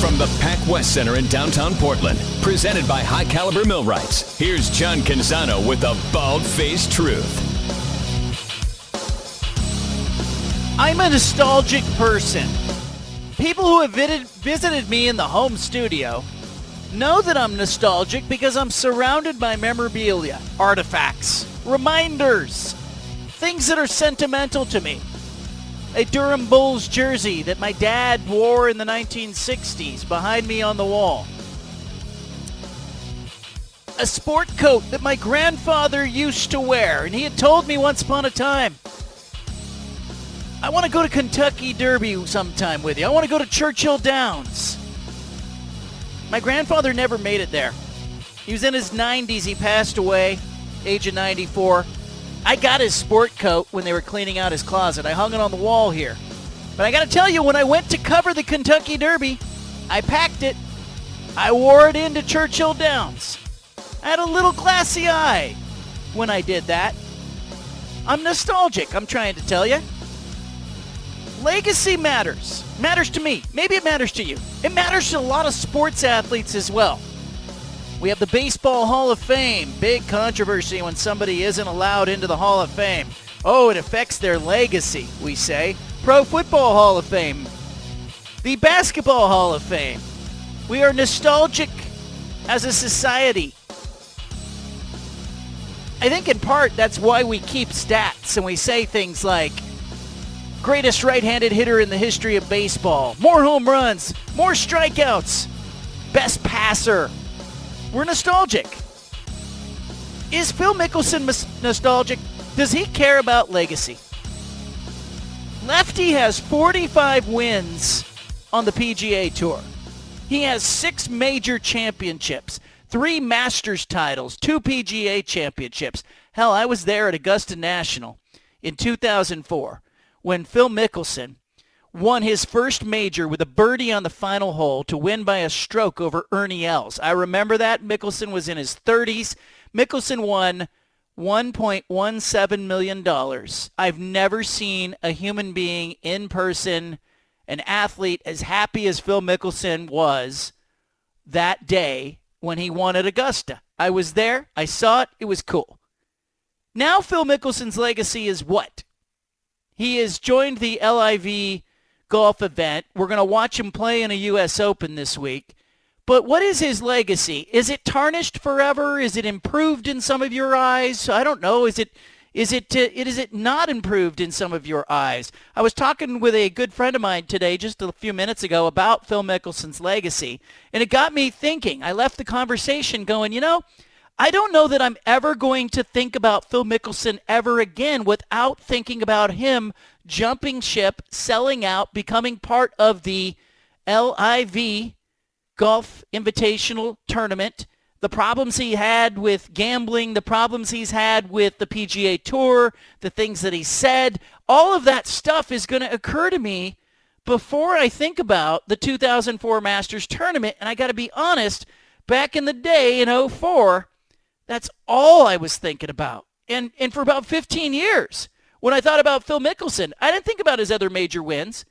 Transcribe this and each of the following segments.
From the Pac West Center in downtown Portland, presented by High Caliber Millwrights, here's John Canzano with the Bald Faced Truth. I'm a nostalgic person. People who have visited me in the home studio know that I'm nostalgic because I'm surrounded by memorabilia, artifacts, reminders, things that are sentimental to me. A Durham Bulls jersey that my dad wore in the 1960s behind me on the wall. A sport coat that my grandfather used to wear, and he had told me once upon a time I want to go to Kentucky Derby sometime with you. I want to go to Churchill Downs. My grandfather never made it there. He was in his 90s. He passed away, age of 94. I got his sport coat when they were cleaning out his closet. I hung it on the wall here. But I got to tell you, when I went to cover the Kentucky Derby, I packed it. I wore it into Churchill Downs. I had a little glassy eye when I did that. I'm nostalgic, I'm trying to tell you. Legacy matters. Matters to me. Maybe it matters to you. It matters to a lot of sports athletes as well. We have the Baseball Hall of Fame. Big controversy when somebody isn't allowed into the Hall of Fame. Oh, it affects their legacy, we say. Pro Football Hall of Fame. The Basketball Hall of Fame. We are nostalgic as a society. I think in part that's why we keep stats and we say things like greatest right-handed hitter in the history of baseball, more home runs, more strikeouts, best passer. We're nostalgic. Is Phil Mickelson mis- nostalgic? Does he care about legacy? Lefty has 45 wins on the PGA Tour. He has six major championships, three Masters titles, two PGA championships. Hell, I was there at Augusta National in 2004 when Phil Mickelson won his first major with a birdie on the final hole to win by a stroke over Ernie Els. I remember that. Mickelson was in his 30s. Mickelson won $1.17 million. I've never seen a human being in person, an athlete as happy as Phil Mickelson was that day when he won at Augusta. I was there. I saw it. It was cool. Now Phil Mickelson's legacy is what? He has joined the LIV golf event. We're going to watch him play in a U.S. Open this week. But what is his legacy? Is it tarnished forever? Is it improved in some of your eyes? I don't know. Is it is it uh, is it not improved in some of your eyes? I was talking with a good friend of mine today just a few minutes ago about Phil Mickelson's legacy, and it got me thinking. I left the conversation going, you know, I don't know that I'm ever going to think about Phil Mickelson ever again without thinking about him jumping ship, selling out, becoming part of the LIV Golf Invitational Tournament, the problems he had with gambling, the problems he's had with the PGA Tour, the things that he said, all of that stuff is going to occur to me before I think about the 2004 Masters Tournament. And I got to be honest, back in the day in 04, that's all I was thinking about. And, and for about 15 years, when I thought about Phil Mickelson, I didn't think about his other major wins.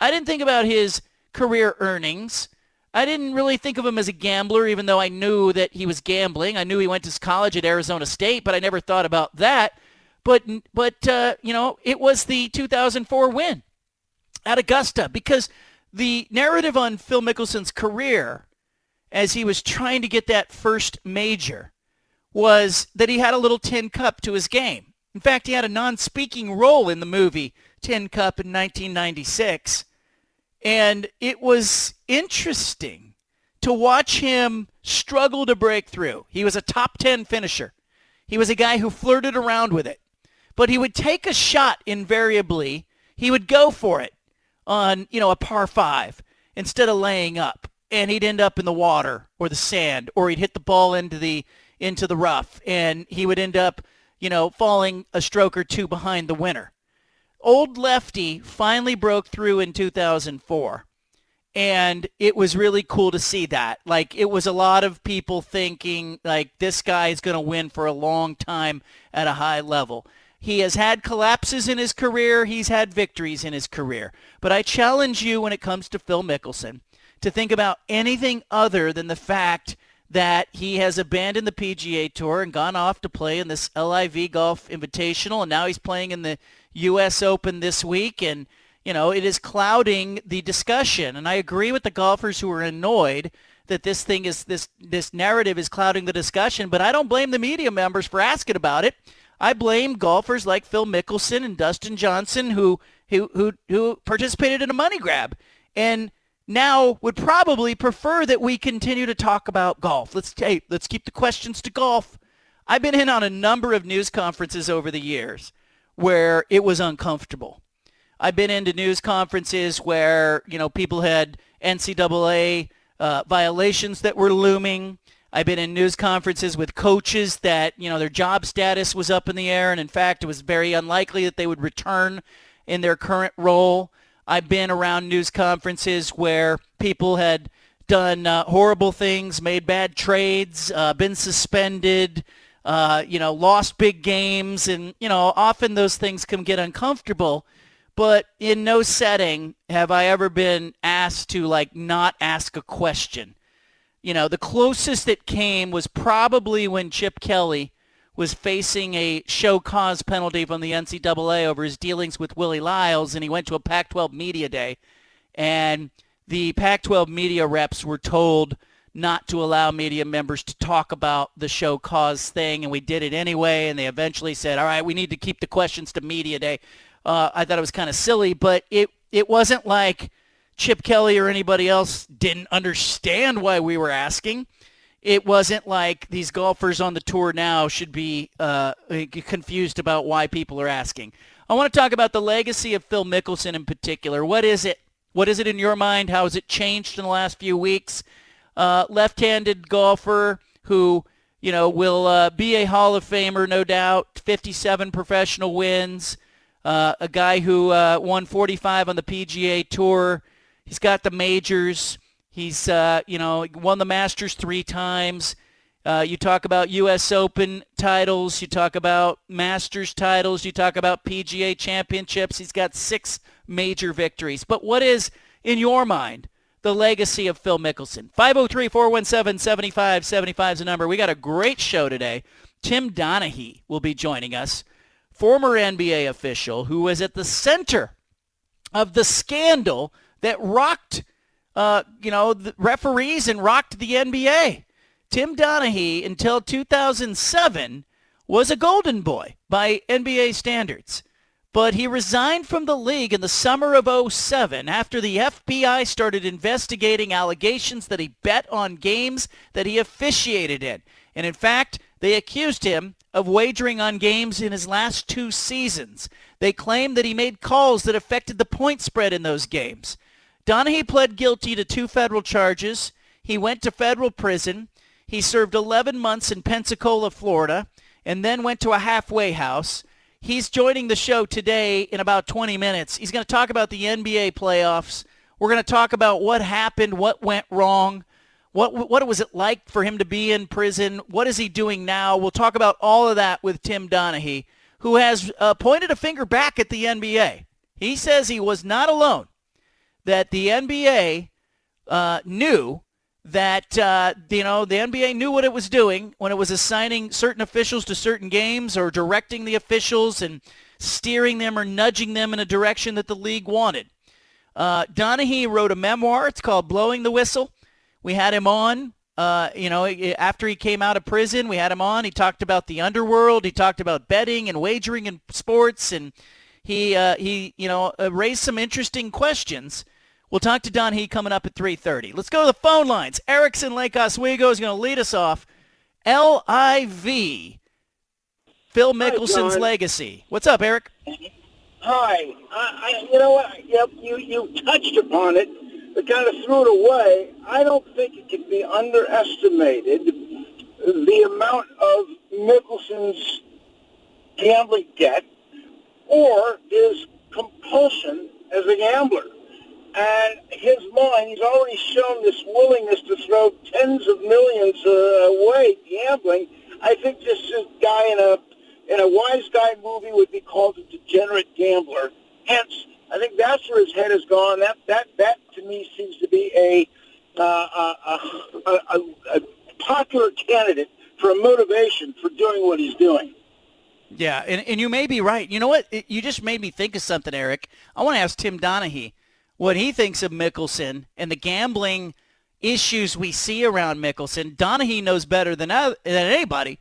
I didn't think about his career earnings. I didn't really think of him as a gambler, even though I knew that he was gambling. I knew he went to college at Arizona State, but I never thought about that. But, but uh, you know, it was the 2004 win at Augusta because the narrative on Phil Mickelson's career as he was trying to get that first major was that he had a little tin cup to his game. In fact, he had a non-speaking role in the movie Tin Cup in 1996. And it was interesting to watch him struggle to break through. He was a top 10 finisher. He was a guy who flirted around with it. But he would take a shot invariably. He would go for it on, you know, a par 5 instead of laying up. and he'd end up in the water or the sand, or he'd hit the ball into the into the rough, and he would end up, you know, falling a stroke or two behind the winner. Old Lefty finally broke through in 2004 and it was really cool to see that. Like it was a lot of people thinking like this guy is going to win for a long time at a high level. He has had collapses in his career, he's had victories in his career. But I challenge you when it comes to Phil Mickelson to think about anything other than the fact that he has abandoned the PGA Tour and gone off to play in this LIV Golf Invitational and now he's playing in the US Open this week and you know, it is clouding the discussion. And I agree with the golfers who are annoyed that this thing is this this narrative is clouding the discussion, but I don't blame the media members for asking about it. I blame golfers like Phil Mickelson and Dustin Johnson who who who, who participated in a money grab and now would probably prefer that we continue to talk about golf. Let's hey, let's keep the questions to golf. I've been in on a number of news conferences over the years where it was uncomfortable I've been into news conferences where, you know, people had NCAA uh, violations that were looming. I've been in news conferences with coaches that, you know, their job status was up in the air. And in fact, it was very unlikely that they would return in their current role. I've been around news conferences where people had done uh, horrible things, made bad trades, uh, been suspended, uh, you know, lost big games. And, you know, often those things can get uncomfortable but in no setting have I ever been asked to like not ask a question. You know, the closest it came was probably when Chip Kelly was facing a show cause penalty from the NCAA over his dealings with Willie Lyles, and he went to a Pac-12 media day, and the Pac-12 media reps were told not to allow media members to talk about the show cause thing, and we did it anyway, and they eventually said, all right, we need to keep the questions to media day. Uh, I thought it was kind of silly, but it it wasn't like Chip Kelly or anybody else didn't understand why we were asking. It wasn't like these golfers on the tour now should be uh, confused about why people are asking. I want to talk about the legacy of Phil Mickelson in particular. What is it? What is it in your mind? How has it changed in the last few weeks? Uh, left-handed golfer who you know will uh, be a Hall of Famer, no doubt. 57 professional wins. Uh, a guy who uh, won 45 on the PGA Tour. He's got the majors. He's, uh, you know, won the Masters three times. Uh, you talk about U.S. Open titles. You talk about Masters titles. You talk about PGA championships. He's got six major victories. But what is, in your mind, the legacy of Phil Mickelson? 503-417-7575 is the number. We got a great show today. Tim Donaghy will be joining us former NBA official who was at the center of the scandal that rocked, uh, you know, the referees and rocked the NBA. Tim Donaghy, until 2007, was a golden boy by NBA standards. But he resigned from the league in the summer of 07 after the FBI started investigating allegations that he bet on games that he officiated in. And in fact, they accused him of wagering on games in his last two seasons. They claimed that he made calls that affected the point spread in those games. Donaghy pled guilty to two federal charges. He went to federal prison. He served 11 months in Pensacola, Florida, and then went to a halfway house. He's joining the show today in about 20 minutes. He's going to talk about the NBA playoffs. We're going to talk about what happened, what went wrong. What what was it like for him to be in prison? What is he doing now? We'll talk about all of that with Tim Donaghy, who has uh, pointed a finger back at the NBA. He says he was not alone. That the NBA uh, knew that uh, you know the NBA knew what it was doing when it was assigning certain officials to certain games or directing the officials and steering them or nudging them in a direction that the league wanted. Uh, Donaghy wrote a memoir. It's called "Blowing the Whistle." We had him on. Uh, you know, after he came out of prison, we had him on. He talked about the underworld. He talked about betting and wagering in sports, and he uh, he you know uh, raised some interesting questions. We'll talk to Donaghy coming up at 3:30. Let's go to the phone lines. Erickson Lake Oswego is going to lead us off. L-I-V. Phil Mickelson's Hi, legacy. What's up, Eric? Hi. I, I, you know what? Yep, you, you touched upon it. but kind of threw it away. I don't think it can be underestimated the amount of Mickelson's gambling debt or his compulsion as a gambler. And his mind, he's already shown this willingness to throw tens of millions uh, away gambling. I think this guy in a in a wise guy movie would be called a degenerate gambler. Hence, I think that's where his head has gone. That that that to me seems to be a uh, a, a, a, popular candidate for a motivation for doing what he's doing. Yeah, and, and you may be right. You know what? It, you just made me think of something, Eric. I want to ask Tim Donaghy what he thinks of Mickelson and the gambling issues we see around Mickelson. Donaghy knows better than, than anybody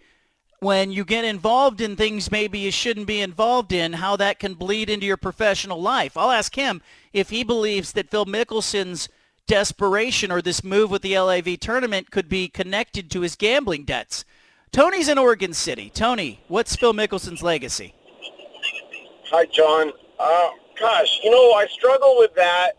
when you get involved in things maybe you shouldn't be involved in, how that can bleed into your professional life. I'll ask him if he believes that Phil Mickelson's desperation or this move with the LIV tournament could be connected to his gambling debts. Tony's in Oregon City. Tony, what's Phil Mickelson's legacy? Hi, John. Uh, gosh, you know, I struggle with that.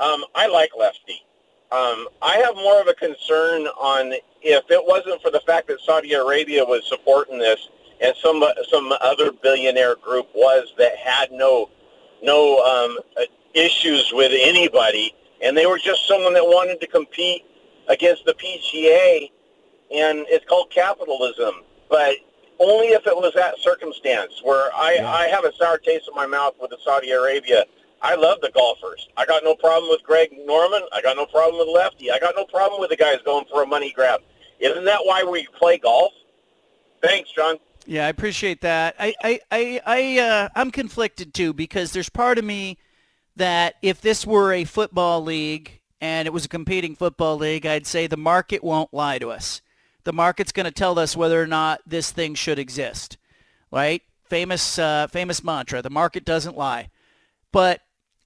Um, I like Lefty. Um, I have more of a concern on if it wasn't for the fact that Saudi Arabia was supporting this and some some other billionaire group was that had no no um, issues with anybody, and they were just someone that wanted to compete against the PGA, and it's called capitalism. But only if it was that circumstance where I, yeah. I have a sour taste in my mouth with the Saudi Arabia. I love the golfers. I got no problem with Greg Norman. I got no problem with Lefty. I got no problem with the guys going for a money grab. Isn't that why we play golf? Thanks, John. Yeah, I appreciate that. I, I, I, I uh, I'm conflicted too because there's part of me that if this were a football league and it was a competing football league, I'd say the market won't lie to us the market's going to tell us whether or not this thing should exist, right? Famous, uh, famous mantra: the market doesn't lie. But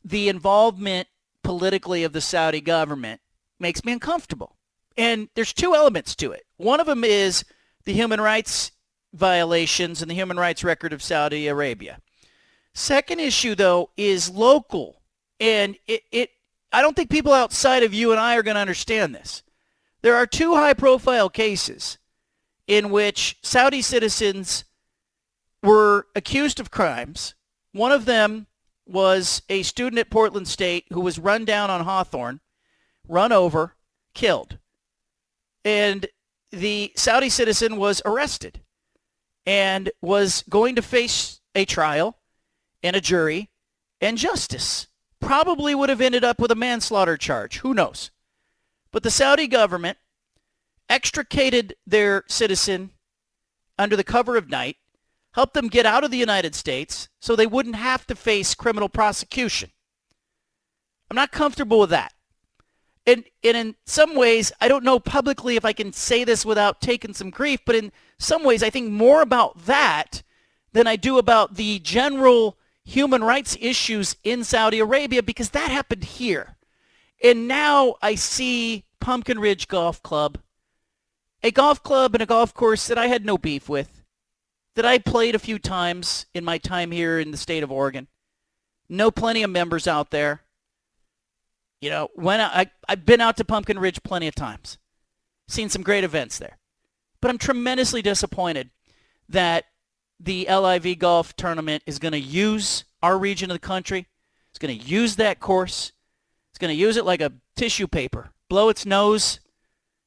the involvement politically of the Saudi government makes me uncomfortable. And there's two elements to it. One of them is the human rights violations and the human rights record of Saudi Arabia. Second issue, though, is local. And it, it I don't think people outside of you and I are going to understand this. There are two high-profile cases in which Saudi citizens were accused of crimes. One of them was a student at Portland State who was run down on Hawthorne, run over, killed. And the Saudi citizen was arrested and was going to face a trial and a jury and justice. Probably would have ended up with a manslaughter charge. Who knows? But the Saudi government extricated their citizen under the cover of night, helped them get out of the United States so they wouldn't have to face criminal prosecution. I'm not comfortable with that. And, and in some ways, I don't know publicly if I can say this without taking some grief, but in some ways, I think more about that than I do about the general human rights issues in Saudi Arabia because that happened here. And now I see Pumpkin Ridge Golf Club, a golf club and a golf course that I had no beef with, that I played a few times in my time here in the state of Oregon. Know plenty of members out there. You know, when I, I've been out to Pumpkin Ridge plenty of times, seen some great events there. But I'm tremendously disappointed that the LIV golf tournament is going to use our region of the country. It's going to use that course going to use it like a tissue paper, blow its nose,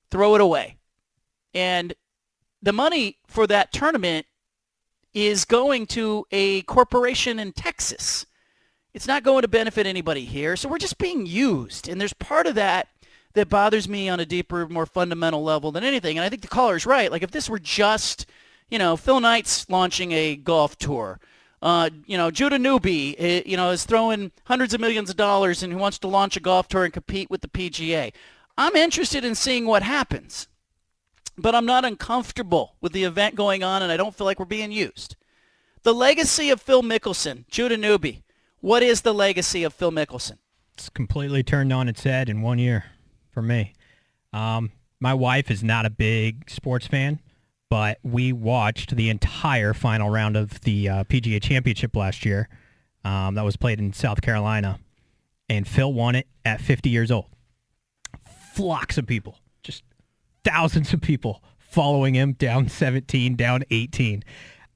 throw it away. And the money for that tournament is going to a corporation in Texas. It's not going to benefit anybody here. So we're just being used. And there's part of that that bothers me on a deeper, more fundamental level than anything. And I think the caller is right. Like if this were just, you know, Phil Knight's launching a golf tour uh, you know, Judah Newby, eh, you know, is throwing hundreds of millions of dollars and he wants to launch a golf tour and compete with the PGA. I'm interested in seeing what happens, but I'm not uncomfortable with the event going on, and I don't feel like we're being used. The legacy of Phil Mickelson, Judah Newby. What is the legacy of Phil Mickelson? It's completely turned on its head in one year for me. Um, my wife is not a big sports fan, but we watched the entire final round of the uh, PGA Championship last year. Um, that was played in South Carolina, and Phil won it at 50 years old. flocks of people, just thousands of people following him down 17, down 18.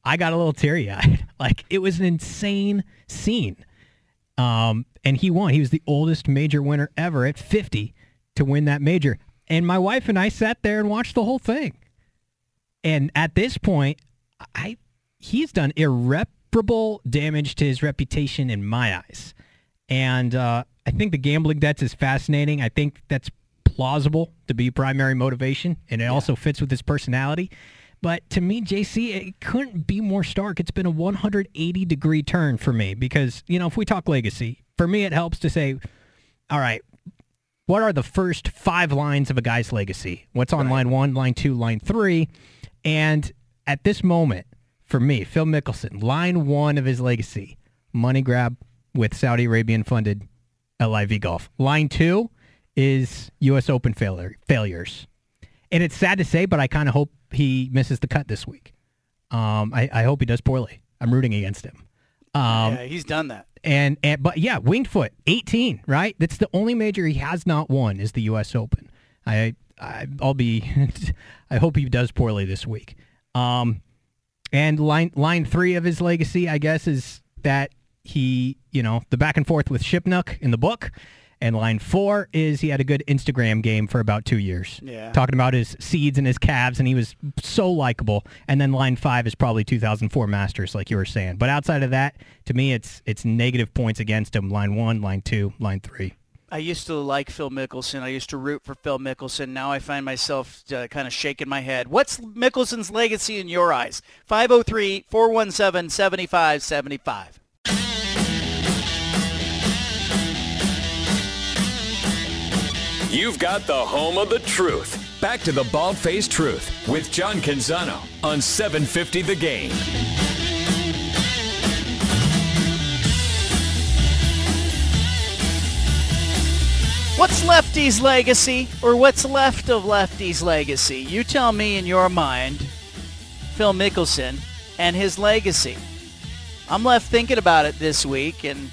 I got a little teary eyed. Like it was an insane scene. Um, and he won. He was the oldest major winner ever at 50 to win that major. And my wife and I sat there and watched the whole thing. And at this point, I he's done irreparable damage to his reputation in my eyes. And uh, I think the gambling debts is fascinating. I think that's plausible to be primary motivation, and it yeah. also fits with his personality. But to me, JC, it couldn't be more stark. It's been a 180 degree turn for me because, you know, if we talk legacy, for me, it helps to say, all right, what are the first five lines of a guy's legacy? What's on right. line one, line two, line three? And at this moment, for me, Phil Mickelson, line one of his legacy, money grab with Saudi Arabian funded LIV golf. Line two is U.S. Open failure, failures. And it's sad to say, but I kind of hope he misses the cut this week. Um, I, I hope he does poorly. I'm rooting against him. Um, yeah, he's done that. And, and but yeah, Winged Foot, 18, right? That's the only major he has not won is the U.S. Open. I, I I'll be. I hope he does poorly this week. Um, and line line three of his legacy, I guess, is that he, you know, the back and forth with Shipnuck in the book and line four is he had a good Instagram game for about two years. Yeah. Talking about his seeds and his calves, and he was so likable. And then line five is probably 2004 Masters, like you were saying. But outside of that, to me, it's it's negative points against him. Line one, line two, line three. I used to like Phil Mickelson. I used to root for Phil Mickelson. Now I find myself uh, kind of shaking my head. What's Mickelson's legacy in your eyes? 503 417 7575. You've got the home of the truth. Back to the Bald Faced Truth with John Canzano on 750 The Game. What's Lefty's legacy, or what's left of Lefty's legacy? You tell me in your mind, Phil Mickelson and his legacy. I'm left thinking about it this week, and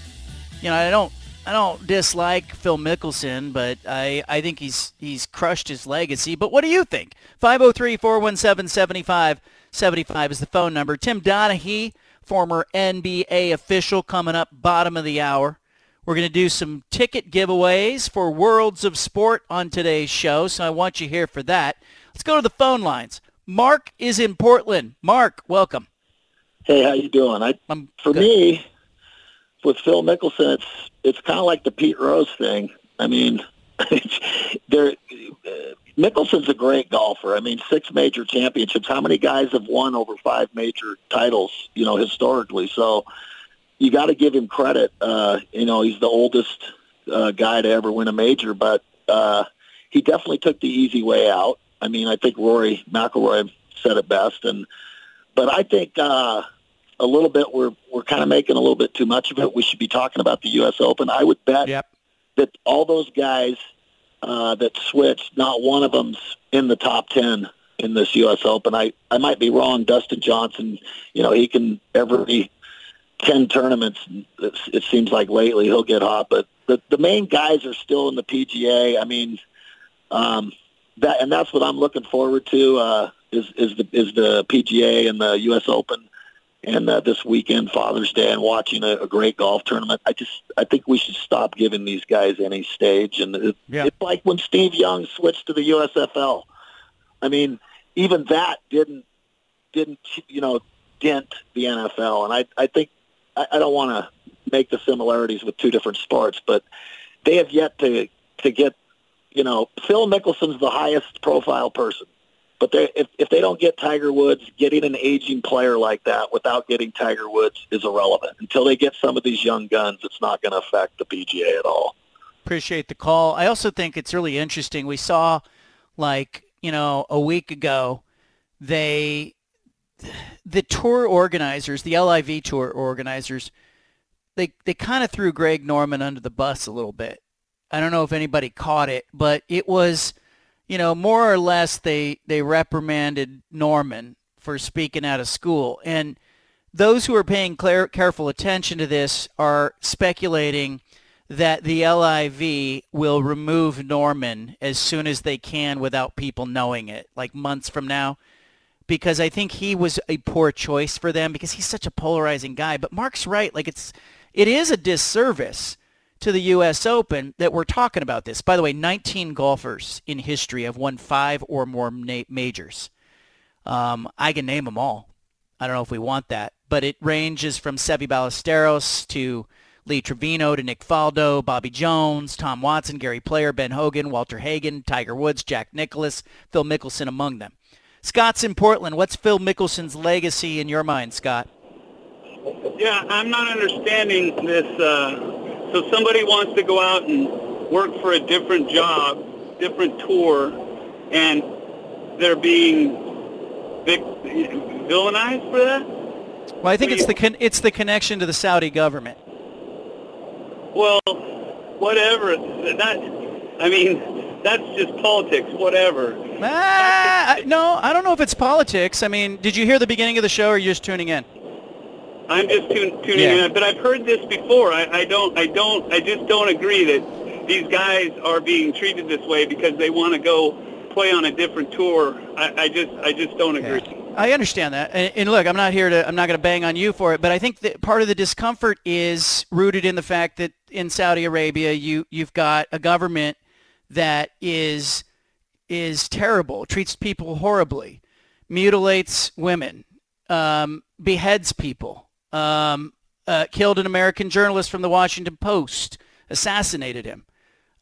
you know I don't I don't dislike Phil Mickelson, but I, I think he's he's crushed his legacy. But what do you think? 503-417-7575 is the phone number. Tim Donaghy, former NBA official, coming up bottom of the hour. We're going to do some ticket giveaways for Worlds of Sport on today's show, so I want you here for that. Let's go to the phone lines. Mark is in Portland. Mark, welcome. Hey, how you doing? I, I'm for good. me, with Phil Mickelson, it's it's kind of like the Pete Rose thing. I mean, there. Uh, Mickelson's a great golfer. I mean, six major championships. How many guys have won over five major titles? You know, historically. So you got to give him credit. Uh, you know, he's the oldest uh, guy to ever win a major, but uh, he definitely took the easy way out. I mean, I think Rory McIlroy said it best, and but I think uh, a little bit we're we're kind of making a little bit too much of it. We should be talking about the U.S. Open. I would bet yep. that all those guys uh, that switched, not one of them's in the top ten in this U.S. Open. I I might be wrong. Dustin Johnson, you know, he can every ten tournaments. It seems like lately he'll get hot, but the the main guys are still in the PGA. I mean, um, that and that's what I'm looking forward to. Uh, is is the is the PGA and the U.S. Open and uh, this weekend, Father's Day, and watching a, a great golf tournament. I just I think we should stop giving these guys any stage. And it, yeah. it's like when Steve Young switched to the USFL. I mean, even that didn't didn't you know dent the NFL. And I I think I, I don't want to make the similarities with two different sports, but they have yet to to get you know Phil Mickelson's the highest profile person but they, if, if they don't get Tiger Woods, getting an aging player like that without getting Tiger Woods is irrelevant. Until they get some of these young guns, it's not going to affect the PGA at all. Appreciate the call. I also think it's really interesting. We saw, like, you know, a week ago, they, the tour organizers, the LIV tour organizers, they, they kind of threw Greg Norman under the bus a little bit. I don't know if anybody caught it, but it was – you know, more or less they, they reprimanded Norman for speaking out of school. And those who are paying clear, careful attention to this are speculating that the LIV will remove Norman as soon as they can without people knowing it, like months from now. Because I think he was a poor choice for them because he's such a polarizing guy. But Mark's right. Like it's, it is a disservice to the U.S. Open that we're talking about this. By the way, 19 golfers in history have won five or more na- majors. Um, I can name them all. I don't know if we want that, but it ranges from Seve Ballesteros to Lee Trevino to Nick Faldo, Bobby Jones, Tom Watson, Gary Player, Ben Hogan, Walter Hagen, Tiger Woods, Jack Nicklaus, Phil Mickelson among them. Scott's in Portland. What's Phil Mickelson's legacy in your mind, Scott? Yeah, I'm not understanding this. Uh, so somebody wants to go out and work for a different job, different tour, and they're being vic- villainized for that? Well, I think it's the con- it's the connection to the Saudi government. Well, whatever. That, I mean, that's just politics. Whatever. Ah, no, I don't know if it's politics. I mean, did you hear the beginning of the show, or are you just tuning in? I'm just tun- tuning Yeah. in, but I've heard this before. I, I don't, I don't, I just don't agree that these guys are being treated this way because they want to go play on a different tour. I, I just, I just don't agree. I understand that, and, and look, I'm not here to, I'm not going to bang on you for it, but I think that part of the discomfort is rooted in the fact that in Saudi Arabia, you you've got a government that is is terrible, treats people horribly, mutilates women, um, beheads people, um, uh, killed an American journalist from the Washington Post, assassinated him.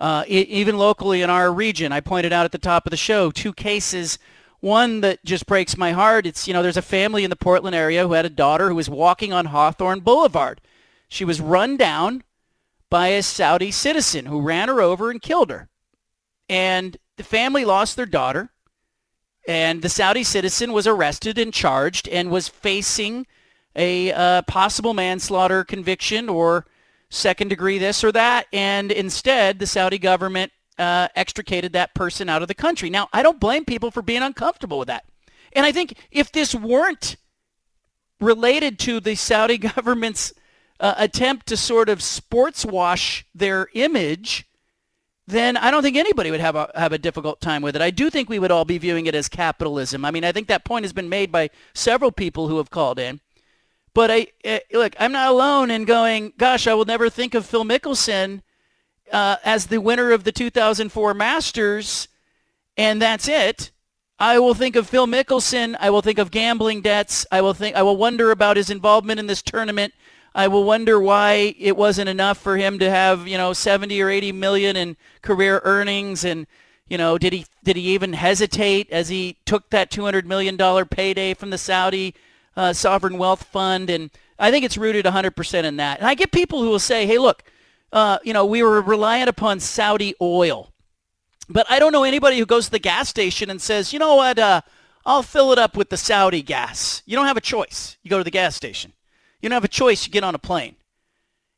Uh, even locally in our region, I pointed out at the top of the show two cases. One that just breaks my heart. It's, you know, there's a family in the Portland area who had a daughter who was walking on Hawthorne Boulevard. She was run down by a Saudi citizen who ran her over and killed her. And the family lost their daughter. And the Saudi citizen was arrested and charged and was facing a uh, possible manslaughter conviction or second degree this or that. And instead, the Saudi government uh, extricated that person out of the country. Now, I don't blame people for being uncomfortable with that. And I think if this weren't related to the Saudi government's uh, attempt to sort of sports wash their image, then I don't think anybody would have a have a difficult time with it. I do think we would all be viewing it as capitalism. I mean, I think that point has been made by several people who have called in. But I, uh, look, I'm not alone in going. Gosh, I will never think of Phil Mickelson uh, as the winner of the 2004 Masters, and that's it. I will think of Phil Mickelson. I will think of gambling debts. I will think. I will wonder about his involvement in this tournament. I will wonder why it wasn't enough for him to have, you know, 70 or 80 million in career earnings and, you know, did he did he even hesitate as he took that 200 million dollar payday from the Saudi uh, sovereign wealth fund and I think it's rooted 100% in that. And I get people who will say, "Hey, look, uh, you know, we were reliant upon Saudi oil." But I don't know anybody who goes to the gas station and says, "You know what? Uh, I'll fill it up with the Saudi gas." You don't have a choice. You go to the gas station. You don't have a choice. You get on a plane.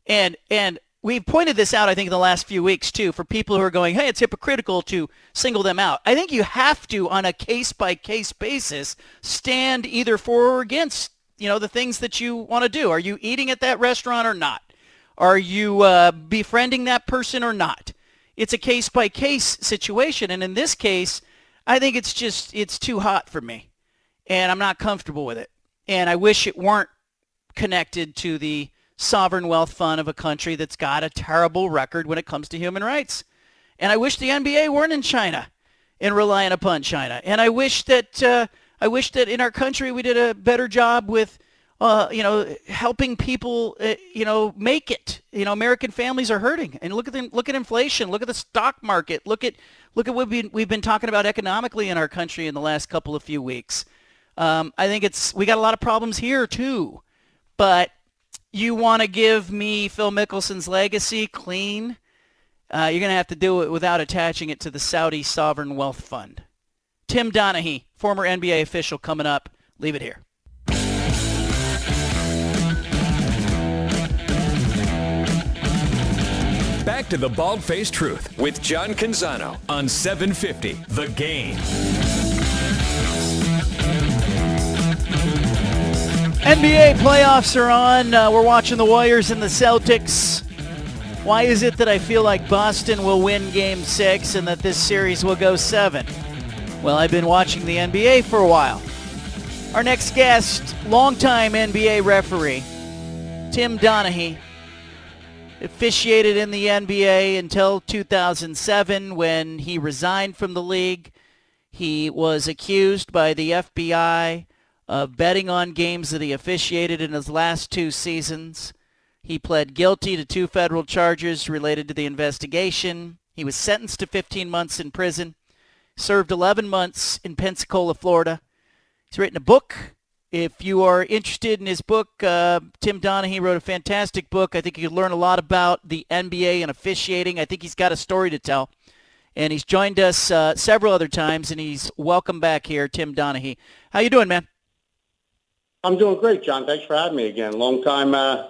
And and we've pointed this out, I think, in the last few weeks too, for people who are going, hey, it's hypocritical to single them out. I think you have to, on a case by case basis, stand either for or against, you know, the things that you want to do. Are you eating at that restaurant or not? Are you uh, befriending that person or not? It's a case by case situation, and in this case, I think it's just it's too hot for me, and I'm not comfortable with it. And I wish it weren't connected to the sovereign wealth fund of a country that's got a terrible record when it comes to human rights. And I wish the NBA weren't in China and relying upon China. And I wish that uh, I wish that in our country we did a better job with uh, you know helping people uh, you know make it. You know American families are hurting. And look at them look at inflation, look at the stock market, look at look at what we've been, we've been talking about economically in our country in the last couple of few weeks. Um, I think it's we got a lot of problems here too. But you want to give me Phil Mickelson's legacy clean, uh, you're going to have to do it without attaching it to the Saudi Sovereign Wealth Fund. Tim Donaghy, former NBA official, coming up. Leave it here. Back to the Bald Faced Truth with John Canzano on 750 The Game. NBA playoffs are on. Uh, we're watching the Warriors and the Celtics. Why is it that I feel like Boston will win game six and that this series will go seven? Well, I've been watching the NBA for a while. Our next guest, longtime NBA referee, Tim Donaghy, officiated in the NBA until 2007 when he resigned from the league. He was accused by the FBI of betting on games that he officiated in his last two seasons. He pled guilty to two federal charges related to the investigation. He was sentenced to 15 months in prison, served 11 months in Pensacola, Florida. He's written a book. If you are interested in his book, uh, Tim Donaghy wrote a fantastic book. I think you could learn a lot about the NBA and officiating. I think he's got a story to tell. And he's joined us uh, several other times, and he's welcome back here, Tim Donaghy. How you doing, man? I'm doing great, John. Thanks for having me again. Long time uh,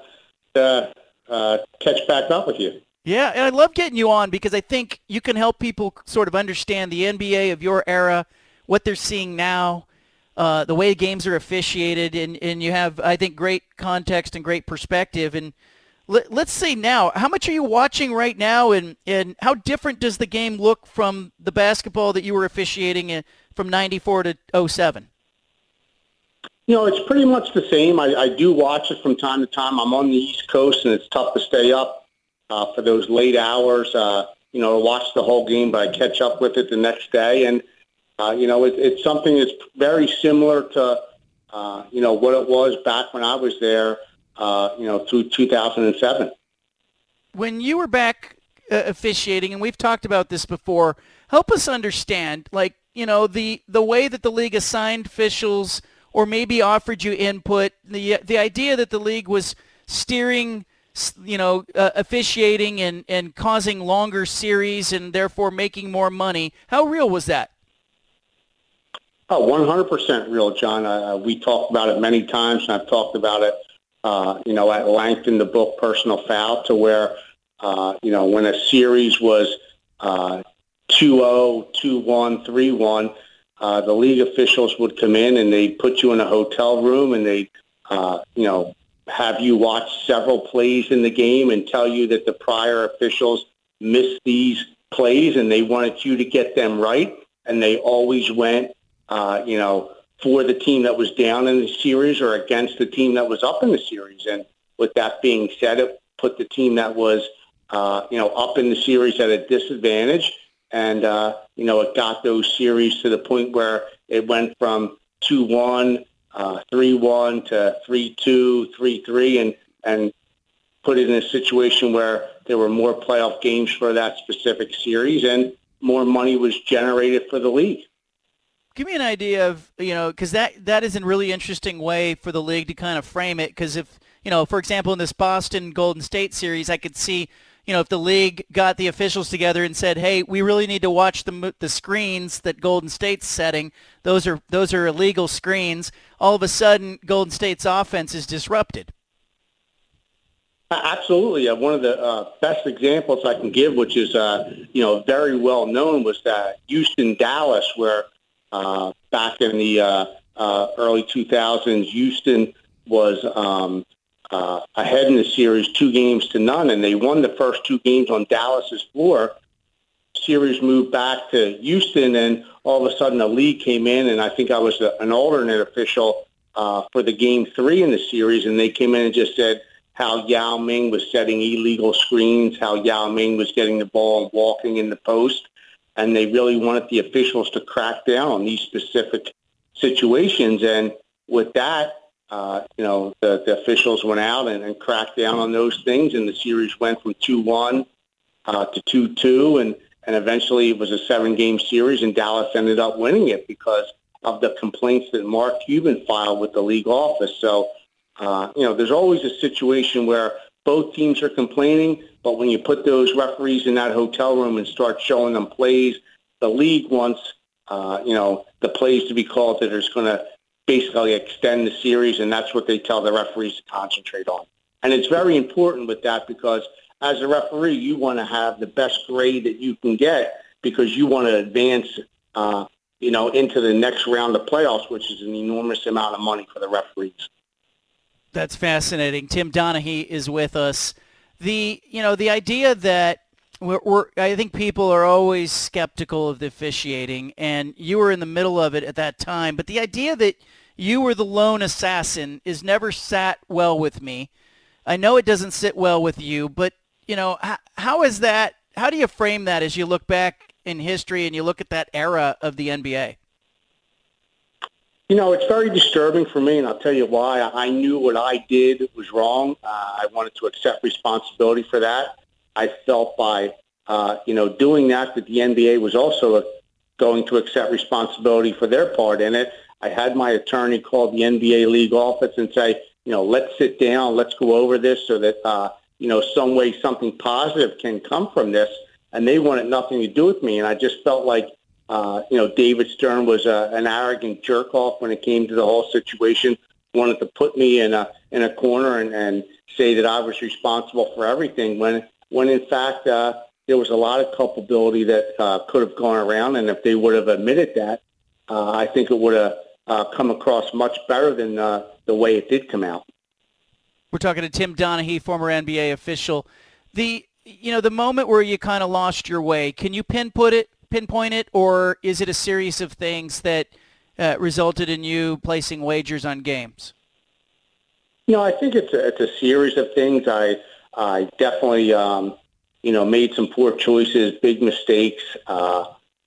to uh, catch back up with you. Yeah, and I love getting you on because I think you can help people sort of understand the NBA of your era, what they're seeing now, uh, the way games are officiated, and, and you have, I think, great context and great perspective. And let, us say now, how much are you watching right now, and, and how different does the game look from the basketball that you were officiating in, from 94 to 07? You know, it's pretty much the same. I, I do watch it from time to time. I'm on the East Coast, and it's tough to stay up uh, for those late hours. Uh, you know, to watch the whole game, but I catch up with it the next day, and uh, you know, it, it's something that's very similar to uh, you know what it was back when I was there. Uh, you know, through 2007. When you were back uh, officiating, and we've talked about this before, help us understand, like you know, the the way that the league assigned officials or maybe offered you input. The the idea that the league was steering, you know, uh, officiating and and causing longer series and therefore making more money. How real was that? Oh, 100% real, John. Uh, we talked about it many times, and I've talked about it, uh, you know, at length in the book Personal Foul, to where, uh, you know, when a series was uh, 2-0, 2-1, 3-1, uh, the league officials would come in and they'd put you in a hotel room and they'd, uh, you know, have you watch several plays in the game and tell you that the prior officials missed these plays and they wanted you to get them right. And they always went, uh, you know, for the team that was down in the series or against the team that was up in the series. And with that being said, it put the team that was, uh, you know, up in the series at a disadvantage and uh, you know it got those series to the point where it went from two one, uh, three one to three two, three three, and and put it in a situation where there were more playoff games for that specific series, and more money was generated for the league. Give me an idea of you know because that that is a really interesting way for the league to kind of frame it. Because if you know, for example, in this Boston Golden State series, I could see you know, if the league got the officials together and said, "Hey, we really need to watch the the screens that Golden State's setting. Those are those are illegal screens." All of a sudden, Golden State's offense is disrupted. Absolutely. Uh, one of the uh, best examples I can give, which is uh, you know very well known, was that Houston Dallas, where uh, back in the uh, uh, early 2000s, Houston was um, uh, ahead in the series, two games to none, and they won the first two games on Dallas's floor. Series moved back to Houston, and all of a sudden the league came in, and I think I was an alternate official uh, for the game three in the series, and they came in and just said how Yao Ming was setting illegal screens, how Yao Ming was getting the ball and walking in the post, and they really wanted the officials to crack down on these specific situations. And with that, uh, you know, the, the officials went out and, and cracked down on those things, and the series went from 2-1 uh, to 2-2, and, and eventually it was a seven-game series, and Dallas ended up winning it because of the complaints that Mark Cuban filed with the league office. So, uh, you know, there's always a situation where both teams are complaining, but when you put those referees in that hotel room and start showing them plays, the league wants, uh, you know, the plays to be called that is going to basically extend the series, and that's what they tell the referees to concentrate on. And it's very important with that because as a referee, you want to have the best grade that you can get because you want to advance, uh, you know, into the next round of playoffs, which is an enormous amount of money for the referees. That's fascinating. Tim Donaghy is with us. The you know the idea that we're, we're, I think people are always skeptical of the officiating, and you were in the middle of it at that time. But the idea that you were the lone assassin is never sat well with me. I know it doesn't sit well with you, but you know how, how is that? How do you frame that as you look back in history and you look at that era of the NBA? You know, it's very disturbing for me, and I'll tell you why. I knew what I did was wrong. Uh, I wanted to accept responsibility for that. I felt by, uh, you know, doing that that the NBA was also going to accept responsibility for their part in it. I had my attorney call the NBA league office and say, you know, let's sit down, let's go over this so that, uh, you know, some way something positive can come from this. And they wanted nothing to do with me. And I just felt like uh, you know, David Stern was a, an arrogant jerk off when it came to the whole situation. Wanted to put me in a in a corner and, and say that I was responsible for everything. When when in fact uh, there was a lot of culpability that uh, could have gone around, and if they would have admitted that, uh, I think it would have uh, come across much better than uh, the way it did come out. We're talking to Tim Donaghy, former NBA official. The you know the moment where you kind of lost your way. Can you pinpoint it? pinpoint it, or is it a series of things that uh, resulted in you placing wagers on games? You know, I think it's a, it's a series of things. I I definitely um, you know made some poor choices, big mistakes. Uh,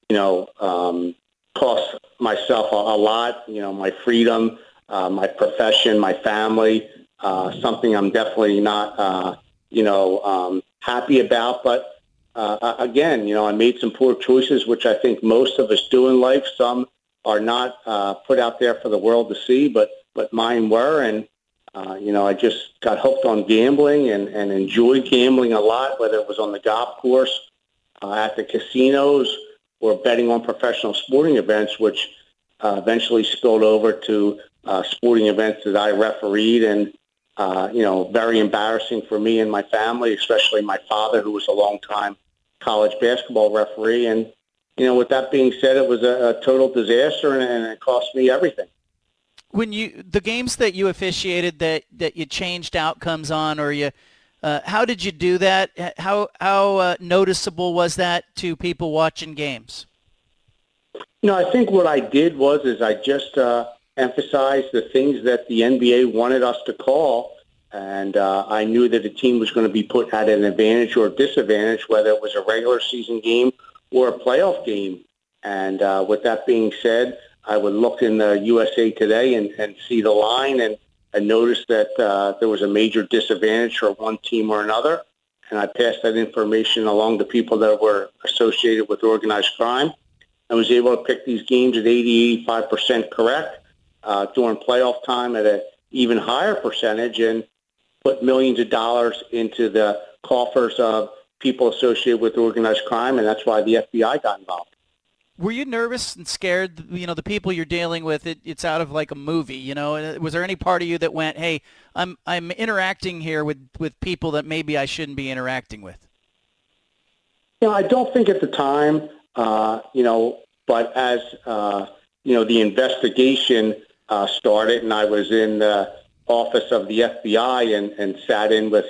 you know, um, cost myself a, a, lot. You know, my freedom, uh, my profession, my family. Uh, something I'm definitely not uh, you know um, happy about, but uh, again, you know, I made some poor choices, which I think most of us do in life. Some are not uh, put out there for the world to see, but but mine were, and uh, you know, I just got hooked on gambling and and enjoyed gambling a lot, whether it was on the golf course, uh, at the casinos, or betting on professional sporting events, which uh, eventually spilled over to uh, sporting events that I refereed and. Uh, you know, very embarrassing for me and my family, especially my father, who was a long time college basketball referee. And, you know, with that being said, it was a, a total disaster and, and it cost me everything. When you the games that you officiated that, that you changed outcomes on, or you, uh, how did you do that? How how uh, noticeable was that to people watching games? You know, I think what I did was is I just uh, emphasized the things that the NBA wanted us to call and uh, I knew that the team was going to be put at an advantage or disadvantage, whether it was a regular season game or a playoff game. And uh, with that being said, I would look in the USA Today and, and see the line and, and notice that uh, there was a major disadvantage for one team or another. And I passed that information along to people that were associated with organized crime. I was able to pick these games at 80, 85% correct uh, during playoff time at an even higher percentage. And put millions of dollars into the coffers of people associated with organized crime, and that's why the FBI got involved. Were you nervous and scared? You know, the people you're dealing with, it, it's out of like a movie. You know, was there any part of you that went, "Hey, I'm I'm interacting here with with people that maybe I shouldn't be interacting with"? You know, I don't think at the time. Uh, you know, but as uh, you know, the investigation uh, started, and I was in the office of the FBI and, and sat in with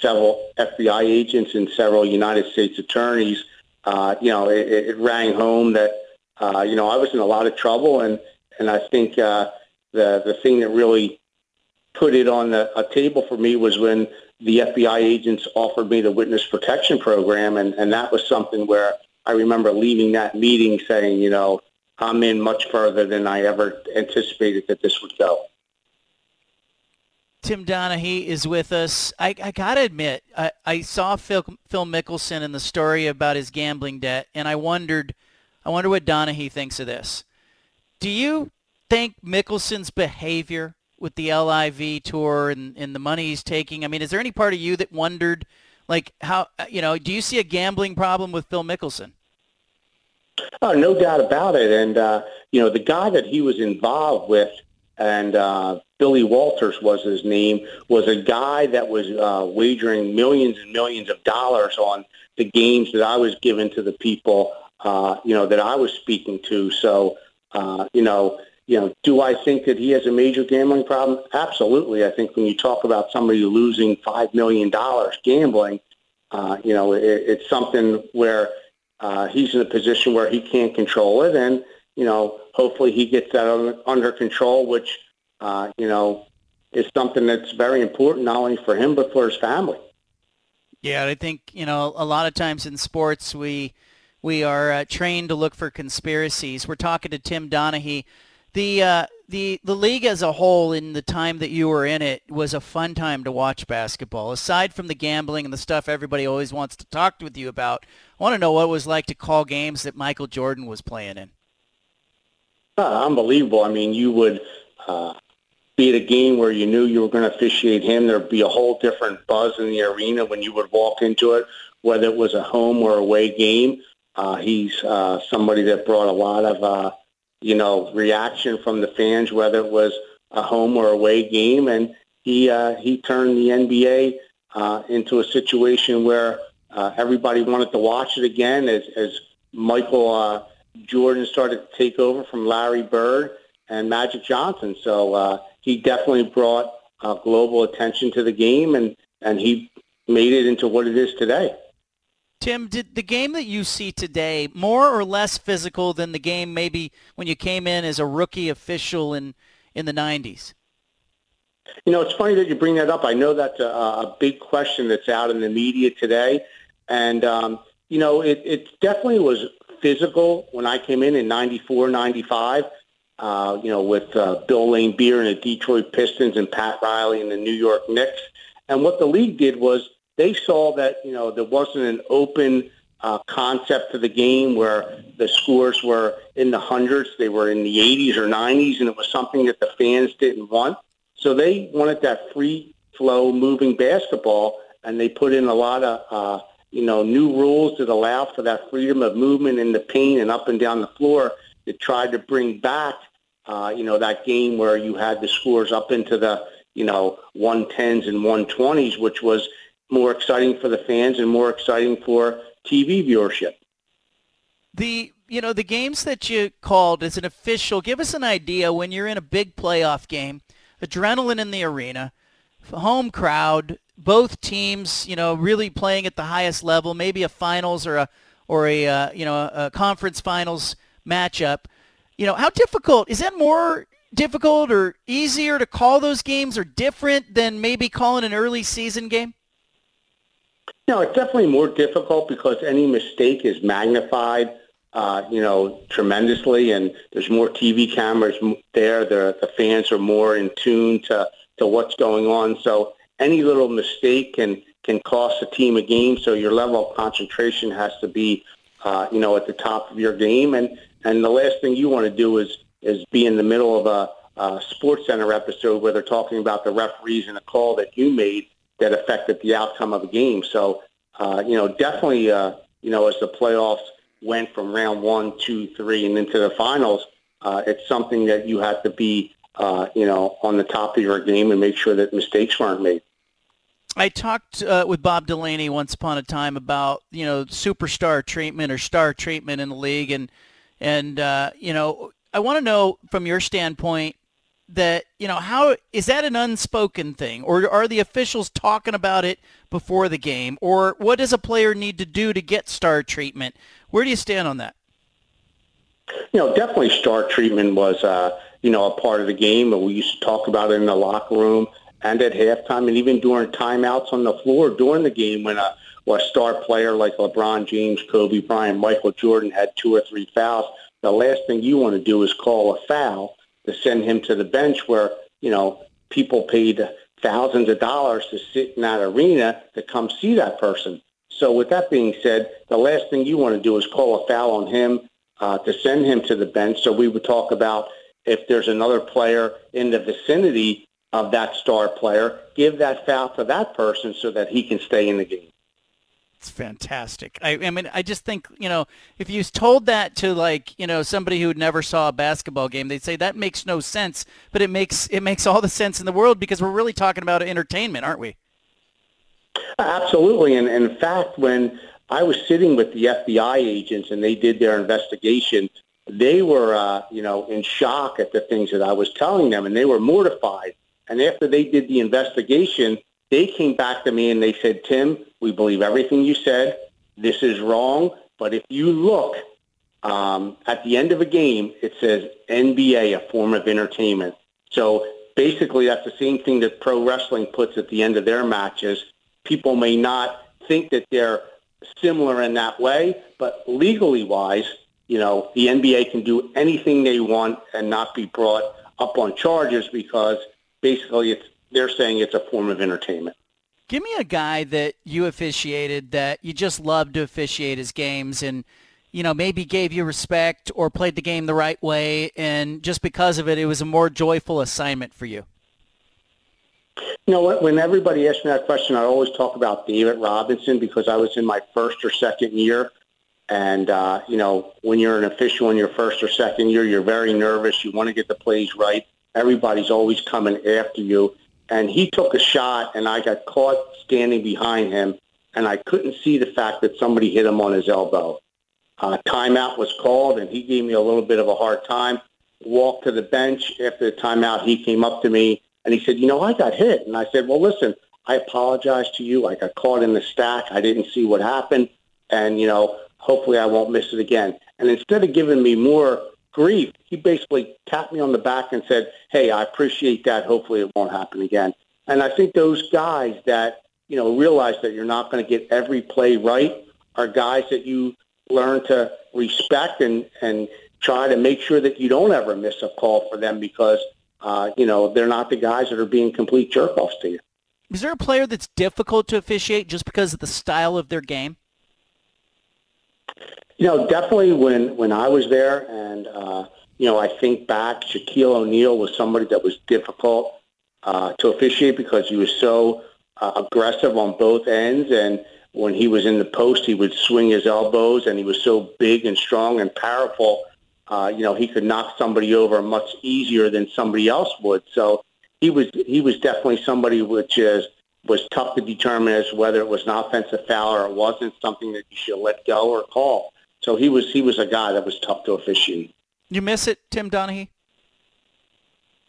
several FBI agents and several United States attorneys, uh, you know, it, it rang home that, uh, you know, I was in a lot of trouble. And, and I think uh, the, the thing that really put it on the, a table for me was when the FBI agents offered me the witness protection program. And, and that was something where I remember leaving that meeting saying, you know, I'm in much further than I ever anticipated that this would go. Tim Donaghy is with us. I, I got to admit, I, I saw Phil, Phil Mickelson in the story about his gambling debt, and I wondered, I wonder what Donaghy thinks of this. Do you think Mickelson's behavior with the LIV tour and, and the money he's taking, I mean, is there any part of you that wondered, like, how, you know, do you see a gambling problem with Phil Mickelson? Oh, no doubt about it. And, uh, you know, the guy that he was involved with and uh, Billy Walters was his name, was a guy that was uh, wagering millions and millions of dollars on the games that I was giving to the people, uh, you know, that I was speaking to. So, uh, you know, you know, do I think that he has a major gambling problem? Absolutely. I think when you talk about somebody losing $5 million gambling, uh, you know, it, it's something where uh, he's in a position where he can't control it. And, you know, hopefully he gets that under, control, which, uh, you know, is something that's very important not only for him but for his family. Yeah, I think you know a lot of times in sports we we are uh, trained to look for conspiracies. We're talking to Tim Donaghy. The uh, the the league as a whole, in the time that you were in it, was a fun time to watch basketball. Aside from the gambling and the stuff everybody always wants to talk with you about, I want to know what it was like to call games that Michael Jordan was playing in. Uh, unbelievable. I mean, you would uh, be at a game where you knew you were going to officiate him, there'd be a whole different buzz in the arena when you would walk into it, whether it was a home or away game. Uh, he's uh, somebody that brought a lot of, uh, you know, reaction from the fans, whether it was a home or away game, and he uh, he turned the NBA uh, into a situation where uh, everybody wanted to watch it again as as Michael uh, Jordan started to take over from Larry Bird and Magic Johnson. So uh, he definitely brought uh, global attention to the game, and, and he made it into what it is today. Tim, did the game that you see today more or less physical than the game maybe when you came in as a rookie official in, in the 90s? You know, it's funny that you bring that up. I know that's a, a big question that's out in the media today. And, um, you know, it, it definitely was physical when I came in in 94, 95 uh, you know, with uh, Bill Laimbeer and the Detroit Pistons and Pat Riley and the New York Knicks. And what the league did was they saw that, you know, there wasn't an open uh, concept to the game where the scores were in the hundreds. They were in the 80s or 90s, and it was something that the fans didn't want. So they wanted that free flow moving basketball, and they put in a lot of, uh, you know, new rules that allow for that freedom of movement in the paint and up and down the floor that tried to bring back uh, you know, that game where you had the scores up into the, you know, 110s and 120s, which was more exciting for the fans and more exciting for TV viewership. The you know the games that you called as an official, give us an idea when you're in a big playoff game, adrenaline in the arena, home crowd, both teams you know really playing at the highest level, maybe a finals or a or a uh, you know a conference finals matchup you know, how difficult is that more difficult or easier to call those games or different than maybe calling an early season game? No, it's definitely more difficult because any mistake is magnified, uh, you know, tremendously, and there's more TV cameras there. The, the fans are more in tune to, to what's going on. So any little mistake can can cost a team a game. So your level of concentration has to be, uh, you know, at the top of your game. And and the last thing you want to do is is be in the middle of a, a Sports Center episode where they're talking about the referees and a call that you made that affected the outcome of a game. So, uh, you know, definitely, uh, you know, as the playoffs went from round one, two, three, and into the finals, uh, it's something that you have to be, uh, you know, on the top of your game and make sure that mistakes weren't made. I talked uh, with Bob Delaney once upon a time about you know superstar treatment or star treatment in the league, and and, uh, you know, I want to know from your standpoint that, you know, how is that an unspoken thing or are the officials talking about it before the game or what does a player need to do to get star treatment? Where do you stand on that? You know, definitely star treatment was, uh, you know, a part of the game, but we used to talk about it in the locker room and at halftime and even during timeouts on the floor during the game when a a star player like LeBron James, Kobe Bryant, Michael Jordan had two or three fouls, the last thing you want to do is call a foul to send him to the bench where, you know, people paid thousands of dollars to sit in that arena to come see that person. So with that being said, the last thing you want to do is call a foul on him uh, to send him to the bench. So we would talk about if there's another player in the vicinity of that star player, give that foul to that person so that he can stay in the game. It's fantastic. I, I mean, I just think you know, if you told that to like you know somebody who never saw a basketball game, they'd say that makes no sense. But it makes it makes all the sense in the world because we're really talking about entertainment, aren't we? Absolutely, and, and in fact, when I was sitting with the FBI agents and they did their investigation, they were, uh, you know, in shock at the things that I was telling them, and they were mortified. And after they did the investigation, they came back to me and they said, Tim, we believe everything you said. This is wrong. But if you look um, at the end of a game, it says NBA, a form of entertainment. So basically, that's the same thing that pro wrestling puts at the end of their matches. People may not think that they're similar in that way, but legally wise, you know, the NBA can do anything they want and not be brought up on charges because basically it's they're saying it's a form of entertainment. Give me a guy that you officiated that you just loved to officiate his games and you know maybe gave you respect or played the game the right way and just because of it it was a more joyful assignment for you. You know, when everybody asks me that question, I always talk about David Robinson because I was in my first or second year. And, uh, you know, when you're an official in your first or second year, you're very nervous. You want to get the plays right. Everybody's always coming after you. And he took a shot, and I got caught standing behind him, and I couldn't see the fact that somebody hit him on his elbow. Uh, timeout was called, and he gave me a little bit of a hard time. Walked to the bench. After the timeout, he came up to me and he said, you know, I got hit. And I said, well, listen, I apologize to you. I got caught in the stack. I didn't see what happened. And, you know, hopefully I won't miss it again. And instead of giving me more grief, he basically tapped me on the back and said, hey, I appreciate that. Hopefully it won't happen again. And I think those guys that, you know, realize that you're not going to get every play right are guys that you learn to respect and, and try to make sure that you don't ever miss a call for them because uh, you know, they're not the guys that are being complete jerk-offs to you. Is there a player that's difficult to officiate just because of the style of their game? You know, definitely when, when I was there and, uh, you know, I think back, Shaquille O'Neal was somebody that was difficult uh, to officiate because he was so uh, aggressive on both ends. And when he was in the post, he would swing his elbows and he was so big and strong and powerful uh, you know, he could knock somebody over much easier than somebody else would. So he was he was definitely somebody which is was tough to determine as whether it was an offensive foul or it wasn't something that you should let go or call. So he was he was a guy that was tough to officiate. You miss it, Tim Donaghy?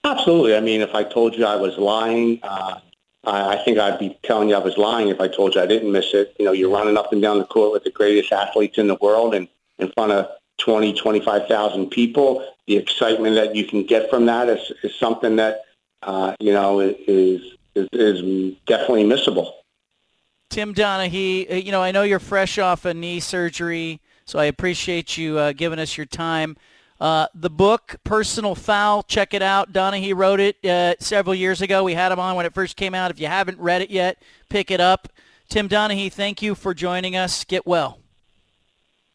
Absolutely. I mean, if I told you I was lying, uh, I, I think I'd be telling you I was lying if I told you I didn't miss it. You know, you're running up and down the court with the greatest athletes in the world and in front of 20, 25,000 people. The excitement that you can get from that is, is something that, uh, you know, is, is, is definitely missable. Tim Donaghy, uh, you know, I know you're fresh off a knee surgery, so I appreciate you uh, giving us your time. Uh, the book, Personal Foul, check it out. Donaghy wrote it uh, several years ago. We had him on when it first came out. If you haven't read it yet, pick it up. Tim Donaghy, thank you for joining us. Get well.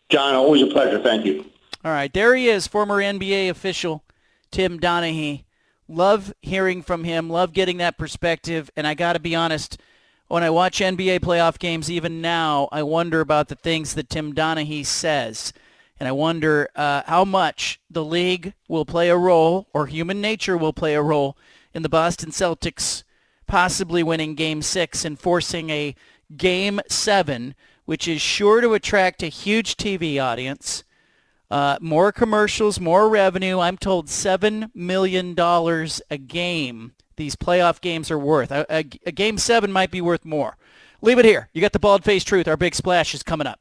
John, always a pleasure. Thank you. All right, there he is, former NBA official Tim Donaghy. Love hearing from him. Love getting that perspective. And I got to be honest, when I watch NBA playoff games, even now, I wonder about the things that Tim Donaghy says. And I wonder uh, how much the league will play a role or human nature will play a role in the Boston Celtics possibly winning game six and forcing a game seven which is sure to attract a huge TV audience. Uh, more commercials, more revenue. I'm told $7 million a game these playoff games are worth. A, a, a game seven might be worth more. Leave it here. You got the bald-faced truth. Our big splash is coming up.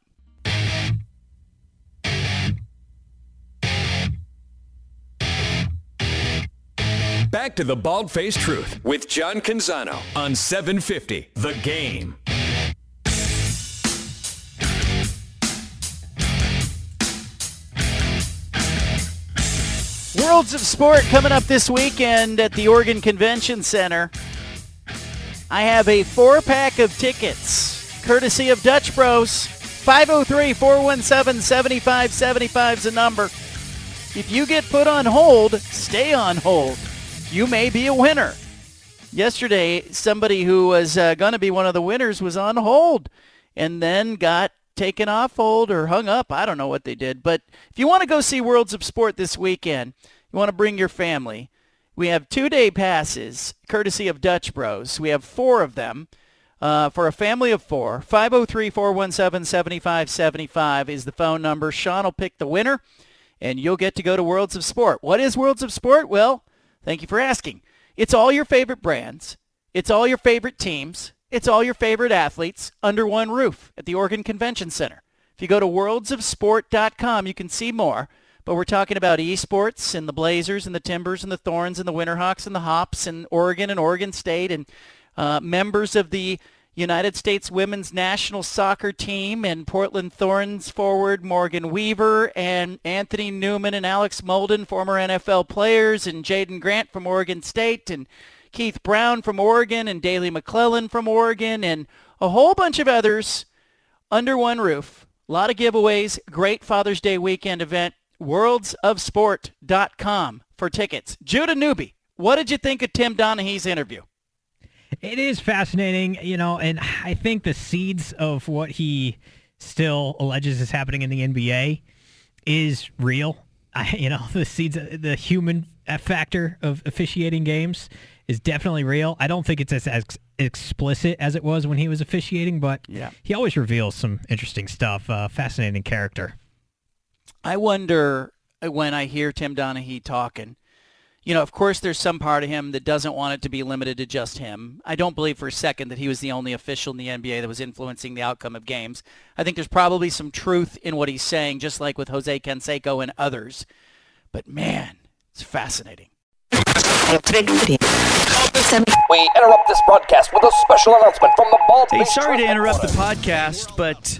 Back to the bald-faced truth with John Canzano on 750 The Game. Worlds of Sport coming up this weekend at the Oregon Convention Center. I have a four pack of tickets, courtesy of Dutch Bros. 503 417 7575 is the number. If you get put on hold, stay on hold. You may be a winner. Yesterday, somebody who was uh, going to be one of the winners was on hold and then got taken off hold or hung up. I don't know what they did. But if you want to go see Worlds of Sport this weekend, you want to bring your family, we have two-day passes, courtesy of Dutch Bros. We have four of them uh, for a family of four. 503-417-7575 is the phone number. Sean will pick the winner. and you'll get to go to Worlds of Sport. What is Worlds of Sport? Well, thank you for asking. It's all your favorite brands. It's all your favorite teams. It's all your favorite athletes under one roof at the Oregon Convention Center. If you go to worldsofsport.com, you can see more. But we're talking about esports and the Blazers and the Timbers and the Thorns and the Winterhawks and the Hops and Oregon and Oregon State and uh, members of the United States women's national soccer team and Portland Thorns forward Morgan Weaver and Anthony Newman and Alex Molden, former NFL players, and Jaydon Grant from Oregon State and Keith Brown from Oregon and Daly McClellan from Oregon and a whole bunch of others under one roof. A lot of giveaways. Great Father's Day weekend event. Worldsofsport.com for tickets. Judah Newby, what did you think of Tim Donaghy's interview? It is fascinating, you know, and I think the seeds of what he still alleges is happening in the NBA is real. I, you know, the seeds, the human factor of officiating games is definitely real. I don't think it's as, as explicit as it was when he was officiating, but Yeah. he always reveals some interesting stuff. Uh, fascinating character. I wonder uh, when I hear Tim Donaghy talking, you know, of course there's some part of him that doesn't want it to be limited to just him. I don't believe for a second that he was the only official in the NBA that was influencing the outcome of games. I think there's probably some truth in what he's saying, just like with Jose Canseco and others. But man, it's fascinating. We interrupt this broadcast with a special announcement from the Bald Hey, sorry to interrupt the podcast, but